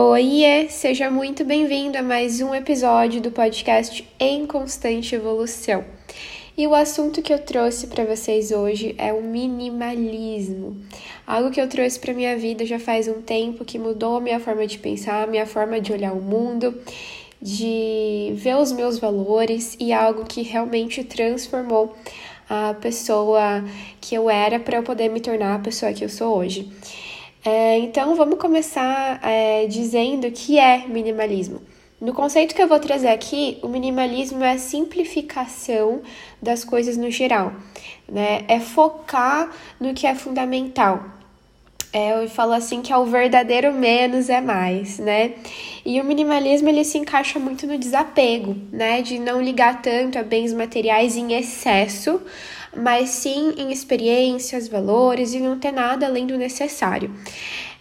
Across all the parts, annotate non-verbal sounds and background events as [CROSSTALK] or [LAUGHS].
Oiê, seja muito bem-vindo a mais um episódio do podcast Em Constante Evolução. E o assunto que eu trouxe para vocês hoje é o minimalismo. Algo que eu trouxe para minha vida já faz um tempo que mudou a minha forma de pensar, a minha forma de olhar o mundo, de ver os meus valores e algo que realmente transformou a pessoa que eu era para eu poder me tornar a pessoa que eu sou hoje. É, então, vamos começar é, dizendo que é minimalismo. No conceito que eu vou trazer aqui, o minimalismo é a simplificação das coisas no geral, né? É focar no que é fundamental. É, eu falo assim que é o verdadeiro menos é mais, né? E o minimalismo ele se encaixa muito no desapego, né? De não ligar tanto a bens materiais em excesso, mas sim em experiências, valores e não ter nada além do necessário.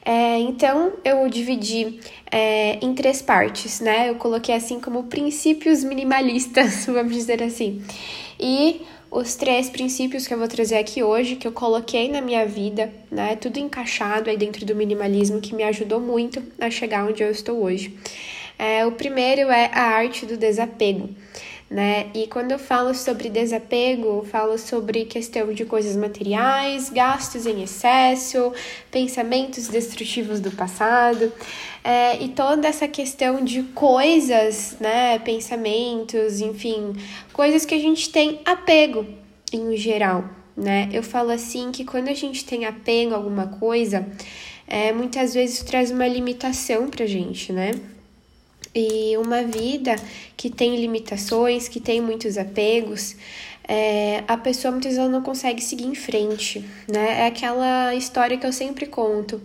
É, então eu dividi é, em três partes, né? Eu coloquei assim como princípios minimalistas, [LAUGHS] vamos dizer assim. E os três princípios que eu vou trazer aqui hoje, que eu coloquei na minha vida, né? Tudo encaixado aí dentro do minimalismo, que me ajudou muito a chegar onde eu estou hoje. É, o primeiro é a arte do desapego né? E quando eu falo sobre desapego, falo sobre questão de coisas materiais, gastos em excesso, pensamentos destrutivos do passado, é, e toda essa questão de coisas, né? Pensamentos, enfim, coisas que a gente tem apego em geral, né? Eu falo assim que quando a gente tem apego a alguma coisa, é, muitas vezes traz uma limitação pra gente, né? E uma vida que tem limitações, que tem muitos apegos, é, a pessoa muitas vezes não consegue seguir em frente, né? É aquela história que eu sempre conto.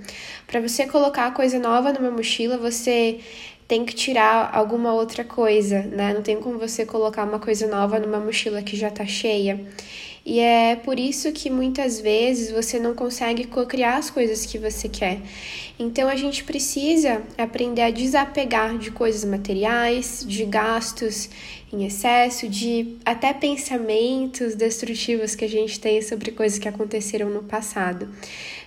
Para você colocar coisa nova numa mochila, você tem que tirar alguma outra coisa, né? Não tem como você colocar uma coisa nova numa mochila que já tá cheia. E é por isso que muitas vezes você não consegue criar as coisas que você quer. Então a gente precisa aprender a desapegar de coisas materiais, de gastos em excesso, de até pensamentos destrutivos que a gente tem sobre coisas que aconteceram no passado,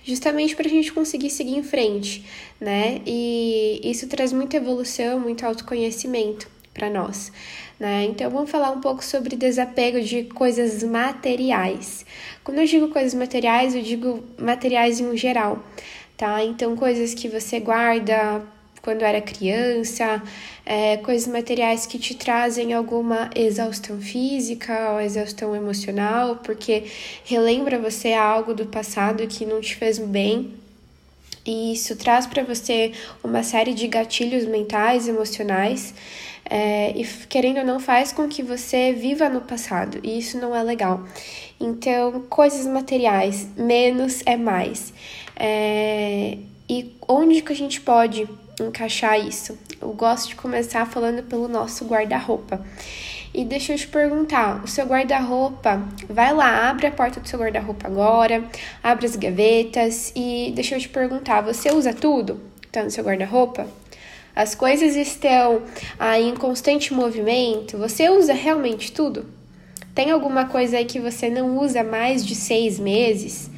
justamente para a gente conseguir seguir em frente, né? E isso traz muita evolução, muito autoconhecimento para nós. Né? Então vamos falar um pouco sobre desapego de coisas materiais. Quando eu digo coisas materiais, eu digo materiais em geral, tá? Então coisas que você guarda quando era criança, é, coisas materiais que te trazem alguma exaustão física ou exaustão emocional, porque relembra você algo do passado que não te fez bem e isso traz para você uma série de gatilhos mentais, emocionais, é, e querendo ou não faz com que você viva no passado, e isso não é legal. Então, coisas materiais, menos é mais. É, e onde que a gente pode encaixar isso? Eu gosto de começar falando pelo nosso guarda-roupa. E deixa eu te perguntar, o seu guarda-roupa, vai lá, abre a porta do seu guarda-roupa agora, abre as gavetas e deixa eu te perguntar, você usa tudo? Tá no seu guarda-roupa? As coisas estão aí em constante movimento, você usa realmente tudo? Tem alguma coisa aí que você não usa mais de seis meses?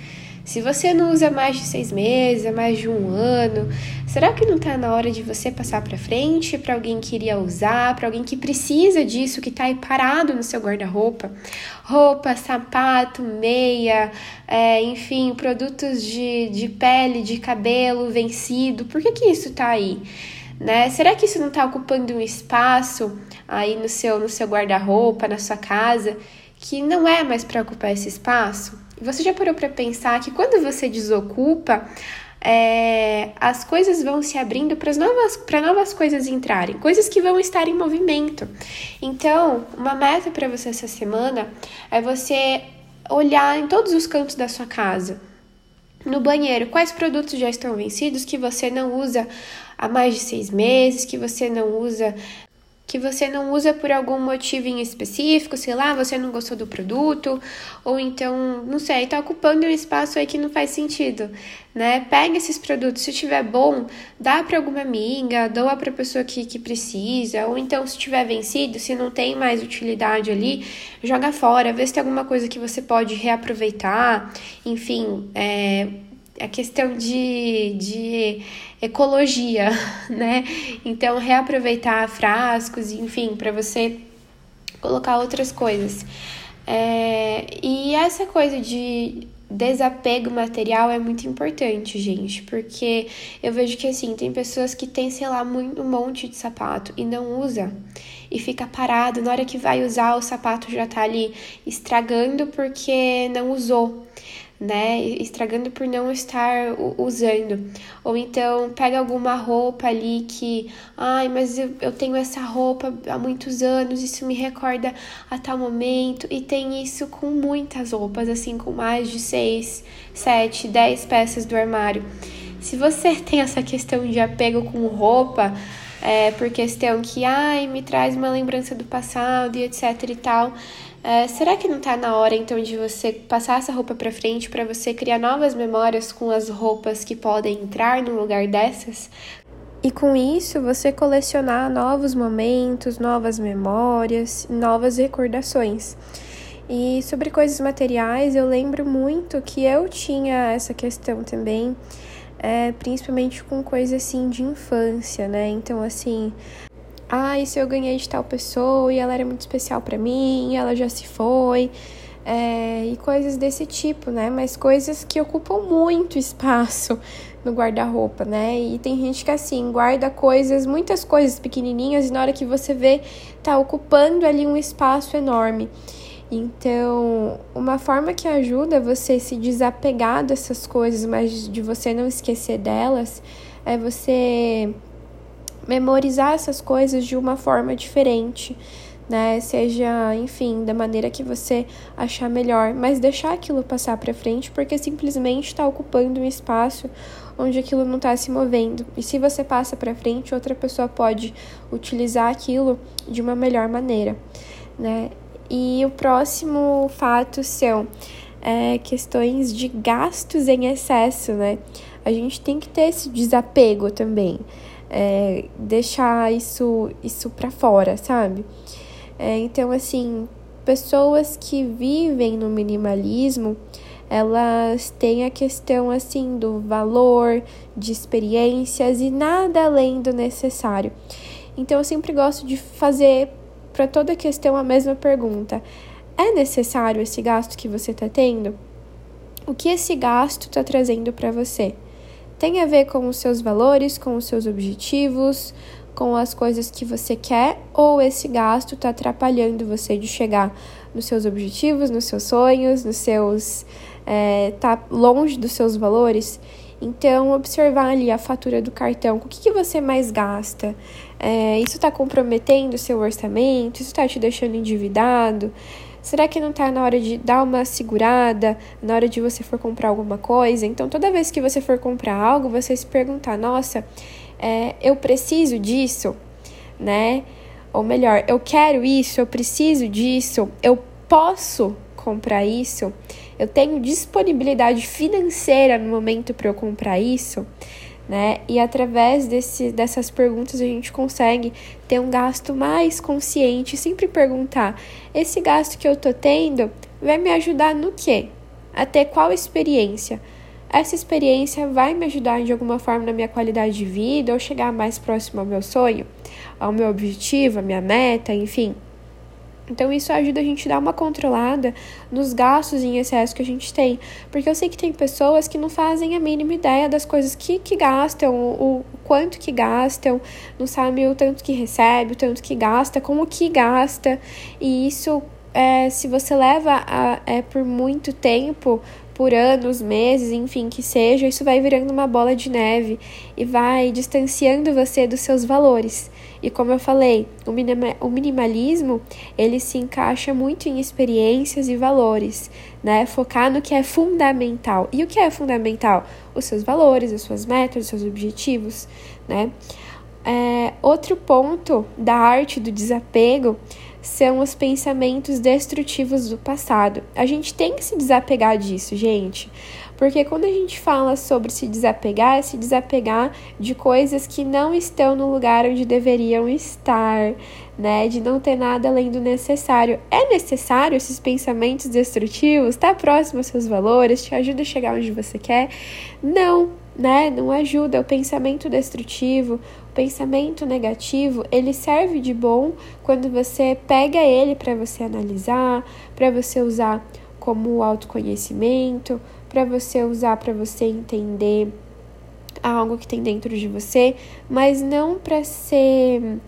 Se você não usa mais de seis meses, é mais de um ano, será que não está na hora de você passar para frente para alguém que iria usar, para alguém que precisa disso, que está aí parado no seu guarda-roupa? Roupa, sapato, meia, é, enfim, produtos de, de pele, de cabelo vencido, por que, que isso está aí? Né? Será que isso não está ocupando um espaço aí no seu, no seu guarda-roupa, na sua casa, que não é mais para ocupar esse espaço? Você já parou para pensar que quando você desocupa, é, as coisas vão se abrindo para novas, novas coisas entrarem, coisas que vão estar em movimento. Então, uma meta para você essa semana é você olhar em todos os cantos da sua casa. No banheiro, quais produtos já estão vencidos que você não usa há mais de seis meses, que você não usa que você não usa por algum motivo em específico, sei lá, você não gostou do produto, ou então, não sei, tá ocupando um espaço aí que não faz sentido, né? Pega esses produtos, se tiver bom, dá para alguma amiga, doa para pessoa que, que precisa, ou então, se tiver vencido, se não tem mais utilidade ali, joga fora, vê se tem alguma coisa que você pode reaproveitar, enfim, é a questão de, de ecologia, [LAUGHS] né? Então, reaproveitar frascos, enfim, para você colocar outras coisas. É, e essa coisa de desapego material é muito importante, gente, porque eu vejo que assim, tem pessoas que têm, sei lá, um monte de sapato e não usa e fica parado, na hora que vai usar o sapato já tá ali estragando porque não usou né? Estragando por não estar usando. Ou então pega alguma roupa ali que, ai, mas eu, eu tenho essa roupa há muitos anos, isso me recorda a tal momento. E tem isso com muitas roupas, assim, com mais de seis, sete, dez peças do armário. Se você [LAUGHS] tem essa questão de apego com roupa, é, por questão que, ai, me traz uma lembrança do passado e etc e tal, é, será que não está na hora então de você passar essa roupa para frente para você criar novas memórias com as roupas que podem entrar no lugar dessas? E com isso você colecionar novos momentos, novas memórias, novas recordações. E sobre coisas materiais, eu lembro muito que eu tinha essa questão também, é, principalmente com coisas assim de infância, né? Então, assim, ah, se eu ganhei de tal pessoa e ela era muito especial para mim, ela já se foi, é, e coisas desse tipo, né? Mas coisas que ocupam muito espaço no guarda-roupa, né? E tem gente que assim guarda coisas, muitas coisas pequenininhas e na hora que você vê tá ocupando ali um espaço enorme. Então, uma forma que ajuda você se desapegar dessas coisas, mas de você não esquecer delas, é você memorizar essas coisas de uma forma diferente, né? Seja, enfim, da maneira que você achar melhor, mas deixar aquilo passar para frente porque simplesmente está ocupando um espaço onde aquilo não está se movendo. E se você passa para frente, outra pessoa pode utilizar aquilo de uma melhor maneira, né? E o próximo fato são é, questões de gastos em excesso, né? A gente tem que ter esse desapego também é, deixar isso, isso para fora, sabe? É, então, assim, pessoas que vivem no minimalismo, elas têm a questão assim do valor, de experiências e nada além do necessário. Então eu sempre gosto de fazer para toda questão a mesma pergunta: é necessário esse gasto que você está tendo? O que esse gasto está trazendo para você? Tem a ver com os seus valores, com os seus objetivos, com as coisas que você quer, ou esse gasto está atrapalhando você de chegar nos seus objetivos, nos seus sonhos, nos seus. É, tá longe dos seus valores. Então, observar ali a fatura do cartão, o que, que você mais gasta? É, isso está comprometendo o seu orçamento? Isso está te deixando endividado? Será que não está na hora de dar uma segurada na hora de você for comprar alguma coisa? Então, toda vez que você for comprar algo, você se perguntar: nossa, é, eu preciso disso, né? Ou melhor, eu quero isso, eu preciso disso, eu posso comprar isso, eu tenho disponibilidade financeira no momento para eu comprar isso né? E através desse, dessas perguntas a gente consegue ter um gasto mais consciente, sempre perguntar: esse gasto que eu tô tendo vai me ajudar no quê? A ter qual experiência? Essa experiência vai me ajudar de alguma forma na minha qualidade de vida ou chegar mais próximo ao meu sonho, ao meu objetivo, à minha meta, enfim. Então isso ajuda a gente a dar uma controlada nos gastos em excesso que a gente tem. Porque eu sei que tem pessoas que não fazem a mínima ideia das coisas que, que gastam, o, o quanto que gastam, não sabe o tanto que recebe, o tanto que gasta, como que gasta. E isso, é, se você leva a, é, por muito tempo, por anos, meses, enfim, que seja, isso vai virando uma bola de neve e vai distanciando você dos seus valores. E como eu falei, o, minima, o minimalismo, ele se encaixa muito em experiências e valores, né? Focar no que é fundamental. E o que é fundamental? Os seus valores, as suas metas, os seus objetivos, né? É, outro ponto da arte do desapego são os pensamentos destrutivos do passado. A gente tem que se desapegar disso, gente, Porque quando a gente fala sobre se desapegar, é se desapegar de coisas que não estão no lugar onde deveriam estar, né? De não ter nada além do necessário. É necessário esses pensamentos destrutivos? Está próximo aos seus valores? Te ajuda a chegar onde você quer? Não, né? Não ajuda. O pensamento destrutivo, o pensamento negativo, ele serve de bom quando você pega ele para você analisar, para você usar como autoconhecimento, para você usar para você entender algo que tem dentro de você, mas não para ser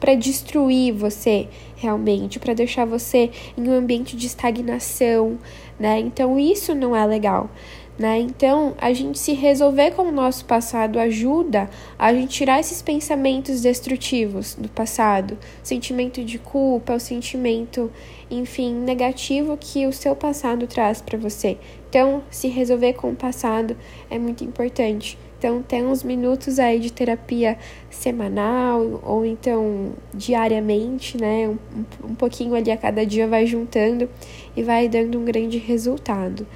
para destruir você realmente, para deixar você em um ambiente de estagnação, né? Então isso não é legal. Né? Então, a gente se resolver com o nosso passado ajuda a gente tirar esses pensamentos destrutivos do passado, sentimento de culpa, o sentimento, enfim, negativo que o seu passado traz para você. Então, se resolver com o passado é muito importante. Então, tem uns minutos aí de terapia semanal ou então diariamente, né? Um, um pouquinho ali a cada dia vai juntando e vai dando um grande resultado,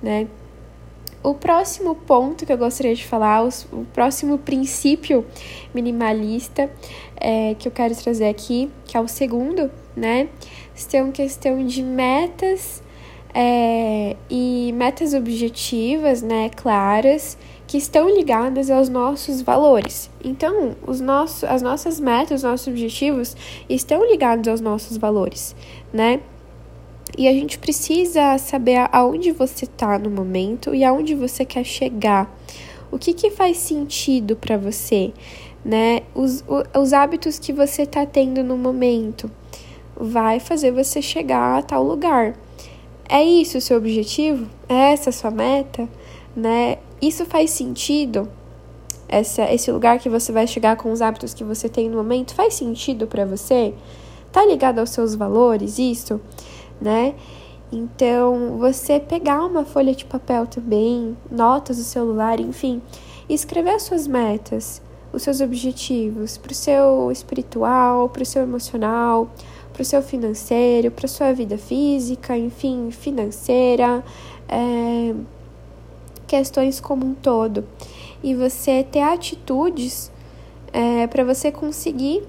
né? O próximo ponto que eu gostaria de falar, o próximo princípio minimalista é, que eu quero trazer aqui, que é o segundo, né? São questão de metas é, e metas objetivas, né? Claras, que estão ligadas aos nossos valores. Então, os nossos, as nossas metas, os nossos objetivos estão ligados aos nossos valores, né? E a gente precisa saber aonde você está no momento e aonde você quer chegar. O que, que faz sentido para você, né? Os, os hábitos que você está tendo no momento vai fazer você chegar a tal lugar. É isso o seu objetivo? É essa a sua meta? Né? Isso faz sentido? Essa, esse lugar que você vai chegar com os hábitos que você tem no momento faz sentido para você? Tá ligado aos seus valores isso? Né? Então, você pegar uma folha de papel também, notas do celular, enfim, e escrever as suas metas, os seus objetivos para o seu espiritual, para o seu emocional, para o seu financeiro, para a sua vida física, enfim, financeira, é, questões como um todo. E você ter atitudes é, para você conseguir,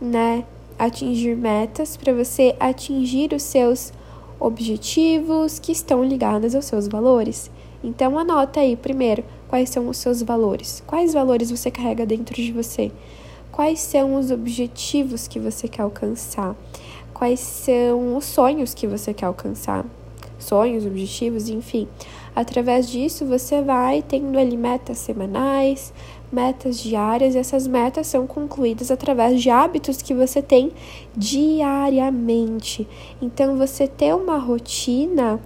né, atingir metas, para você atingir os seus objetivos que estão ligados aos seus valores. Então anota aí primeiro quais são os seus valores. Quais valores você carrega dentro de você? Quais são os objetivos que você quer alcançar? Quais são os sonhos que você quer alcançar? Sonhos, objetivos, enfim. Através disso, você vai tendo ali metas semanais, metas diárias, e essas metas são concluídas através de hábitos que você tem diariamente. Então, você ter uma rotina,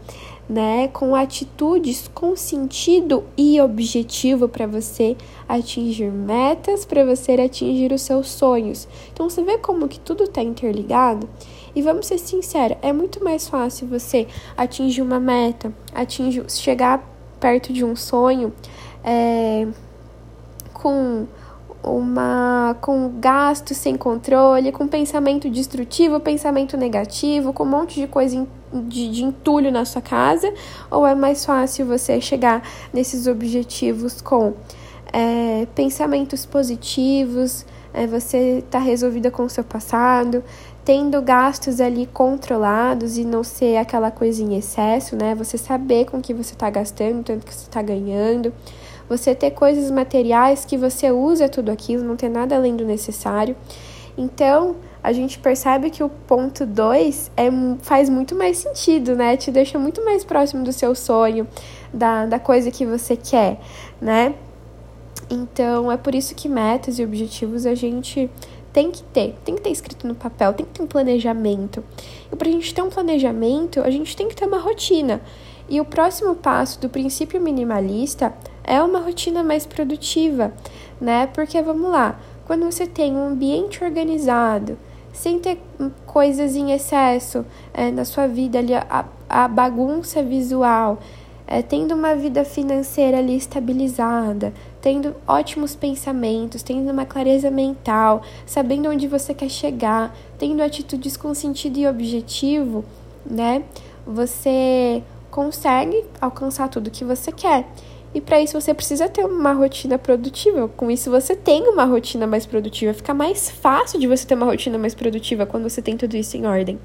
né, com atitudes com sentido e objetivo para você atingir metas, para você atingir os seus sonhos. Então, você vê como que tudo está interligado? E vamos ser sinceros, é muito mais fácil você atingir uma meta, atingir, chegar perto de um sonho, é, com uma com gasto sem controle, com pensamento destrutivo, pensamento negativo, com um monte de coisa de, de entulho na sua casa, ou é mais fácil você chegar nesses objetivos com é, pensamentos positivos, é, você está resolvida com o seu passado, tendo gastos ali controlados e não ser aquela coisa em excesso, né? Você saber com que você está gastando, tanto que você está ganhando você ter coisas materiais que você usa tudo aquilo, não ter nada além do necessário. Então, a gente percebe que o ponto 2 é, faz muito mais sentido, né? Te deixa muito mais próximo do seu sonho, da, da coisa que você quer, né? Então, é por isso que metas e objetivos a gente tem que ter, tem que ter escrito no papel, tem que ter um planejamento. E para a gente ter um planejamento, a gente tem que ter uma rotina. E o próximo passo do princípio minimalista é uma rotina mais produtiva, né? Porque vamos lá, quando você tem um ambiente organizado, sem ter coisas em excesso é, na sua vida ali, a, a bagunça visual, é, tendo uma vida financeira ali estabilizada, tendo ótimos pensamentos, tendo uma clareza mental, sabendo onde você quer chegar, tendo atitudes com sentido e objetivo, né? Você consegue alcançar tudo que você quer. E para isso você precisa ter uma rotina produtiva. Com isso você tem uma rotina mais produtiva. Fica mais fácil de você ter uma rotina mais produtiva quando você tem tudo isso em ordem,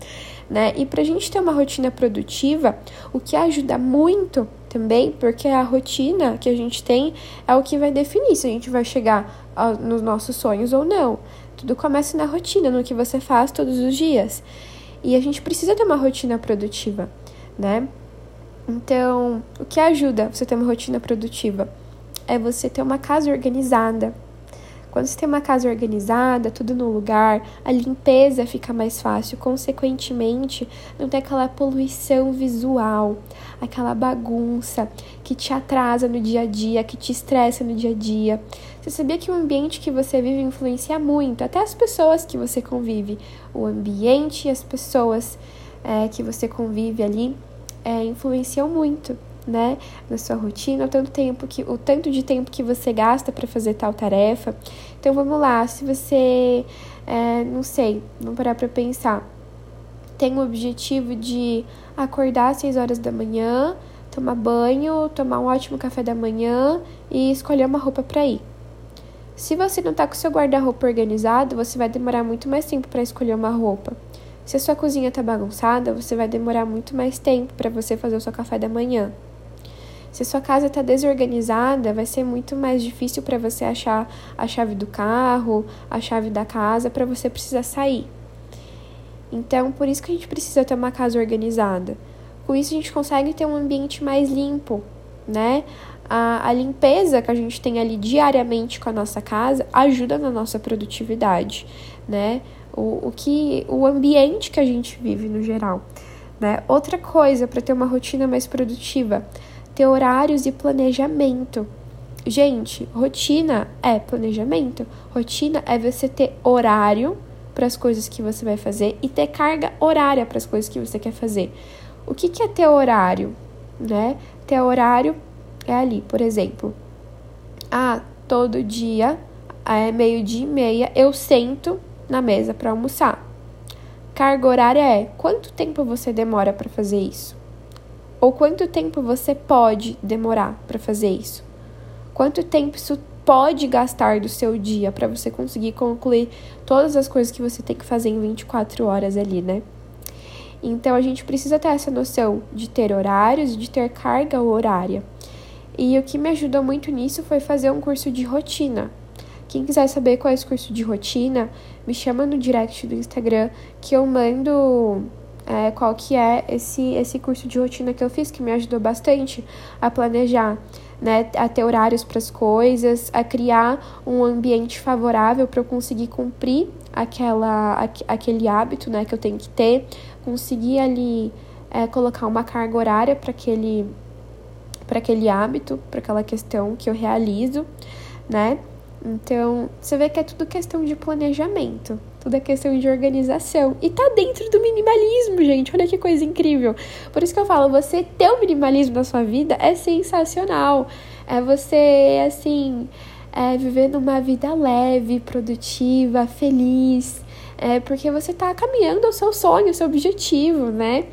né? E pra gente ter uma rotina produtiva, o que ajuda muito também, porque a rotina que a gente tem é o que vai definir se a gente vai chegar nos nossos sonhos ou não. Tudo começa na rotina, no que você faz todos os dias. E a gente precisa ter uma rotina produtiva, né? Então, o que ajuda você ter uma rotina produtiva é você ter uma casa organizada. Quando você tem uma casa organizada, tudo no lugar, a limpeza fica mais fácil, consequentemente, não tem aquela poluição visual, aquela bagunça que te atrasa no dia a dia, que te estressa no dia a dia. Você sabia que o ambiente que você vive influencia muito, até as pessoas que você convive, o ambiente e as pessoas é, que você convive ali é, influenciam muito, né, na sua rotina, o tanto tempo que o tanto de tempo que você gasta para fazer tal tarefa. Então vamos lá, se você, é, não sei, vamos parar para pensar, tem o objetivo de acordar às 6 horas da manhã, tomar banho, tomar um ótimo café da manhã e escolher uma roupa para ir. Se você não tá com seu guarda-roupa organizado, você vai demorar muito mais tempo para escolher uma roupa. Se a sua cozinha está bagunçada, você vai demorar muito mais tempo para você fazer o seu café da manhã. Se sua casa está desorganizada, vai ser muito mais difícil para você achar a chave do carro, a chave da casa para você precisar sair. Então, por isso que a gente precisa ter uma casa organizada. Com isso, a gente consegue ter um ambiente mais limpo, né? A, a limpeza que a gente tem ali diariamente com a nossa casa ajuda na nossa produtividade, né? o, o que o ambiente que a gente vive no geral. Né? Outra coisa para ter uma rotina mais produtiva, ter horários e planejamento. Gente, rotina é planejamento. Rotina é você ter horário para as coisas que você vai fazer e ter carga horária para as coisas que você quer fazer. O que, que é ter horário? Né? Ter horário é ali, por exemplo. Ah, todo dia, é meio-dia e meia, eu sento na mesa para almoçar. Carga horária é quanto tempo você demora para fazer isso? Ou quanto tempo você pode demorar para fazer isso? Quanto tempo isso pode gastar do seu dia para você conseguir concluir todas as coisas que você tem que fazer em 24 horas ali, né? Então a gente precisa ter essa noção de ter horários e de ter carga horária. E o que me ajudou muito nisso foi fazer um curso de rotina. Quem quiser saber qual é esse curso de rotina, me chama no direct do Instagram que eu mando é, qual que é esse, esse curso de rotina que eu fiz, que me ajudou bastante a planejar, né, a ter horários para as coisas, a criar um ambiente favorável para eu conseguir cumprir aquela, aquele hábito, né, que eu tenho que ter, conseguir ali é, colocar uma carga horária para aquele para aquele hábito, para aquela questão que eu realizo, né? Então, você vê que é tudo questão de planejamento, tudo é questão de organização. E tá dentro do minimalismo, gente. Olha que coisa incrível. Por isso que eu falo, você ter o minimalismo na sua vida é sensacional. É você, assim, é, vivendo uma vida leve, produtiva, feliz. É porque você tá caminhando ao seu sonho, ao seu objetivo, né?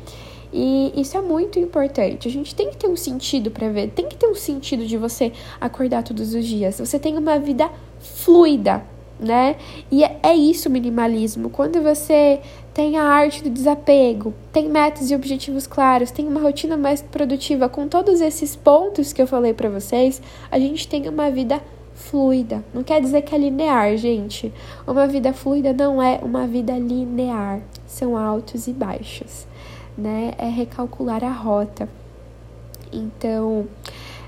E isso é muito importante. A gente tem que ter um sentido para ver, tem que ter um sentido de você acordar todos os dias. Você tem uma vida fluida, né? E é, é isso minimalismo. Quando você tem a arte do desapego, tem metas e objetivos claros, tem uma rotina mais produtiva com todos esses pontos que eu falei para vocês, a gente tem uma vida fluida. Não quer dizer que é linear, gente. Uma vida fluida não é uma vida linear. São altos e baixos né? É recalcular a rota. Então,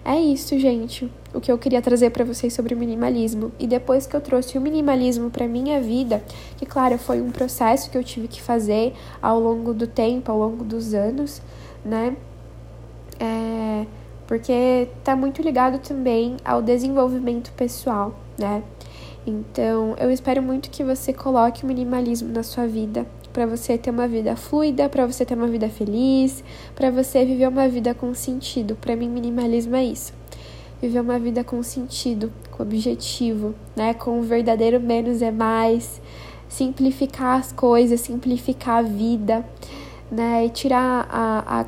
é isso, gente. O que eu queria trazer para vocês sobre o minimalismo. E depois que eu trouxe o minimalismo para minha vida, que claro, foi um processo que eu tive que fazer ao longo do tempo, ao longo dos anos, né? É, porque tá muito ligado também ao desenvolvimento pessoal, né? Então, eu espero muito que você coloque o minimalismo na sua vida, para você ter uma vida fluida, para você ter uma vida feliz, para você viver uma vida com sentido. Para mim, minimalismo é isso. Viver uma vida com sentido, com objetivo, né? Com o verdadeiro menos é mais, simplificar as coisas, simplificar a vida, né? E tirar a, a,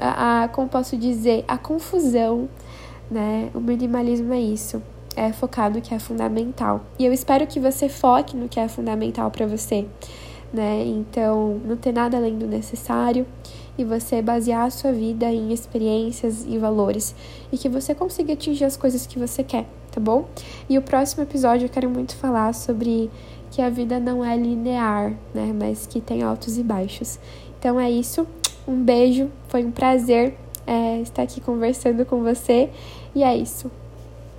a, a como posso dizer, a confusão, né? O minimalismo é isso. É focar no que é fundamental. E eu espero que você foque no que é fundamental para você, né? Então, não ter nada além do necessário e você basear a sua vida em experiências e valores e que você consiga atingir as coisas que você quer, tá bom? E o próximo episódio eu quero muito falar sobre que a vida não é linear, né? Mas que tem altos e baixos. Então é isso. Um beijo, foi um prazer é, estar aqui conversando com você. E é isso.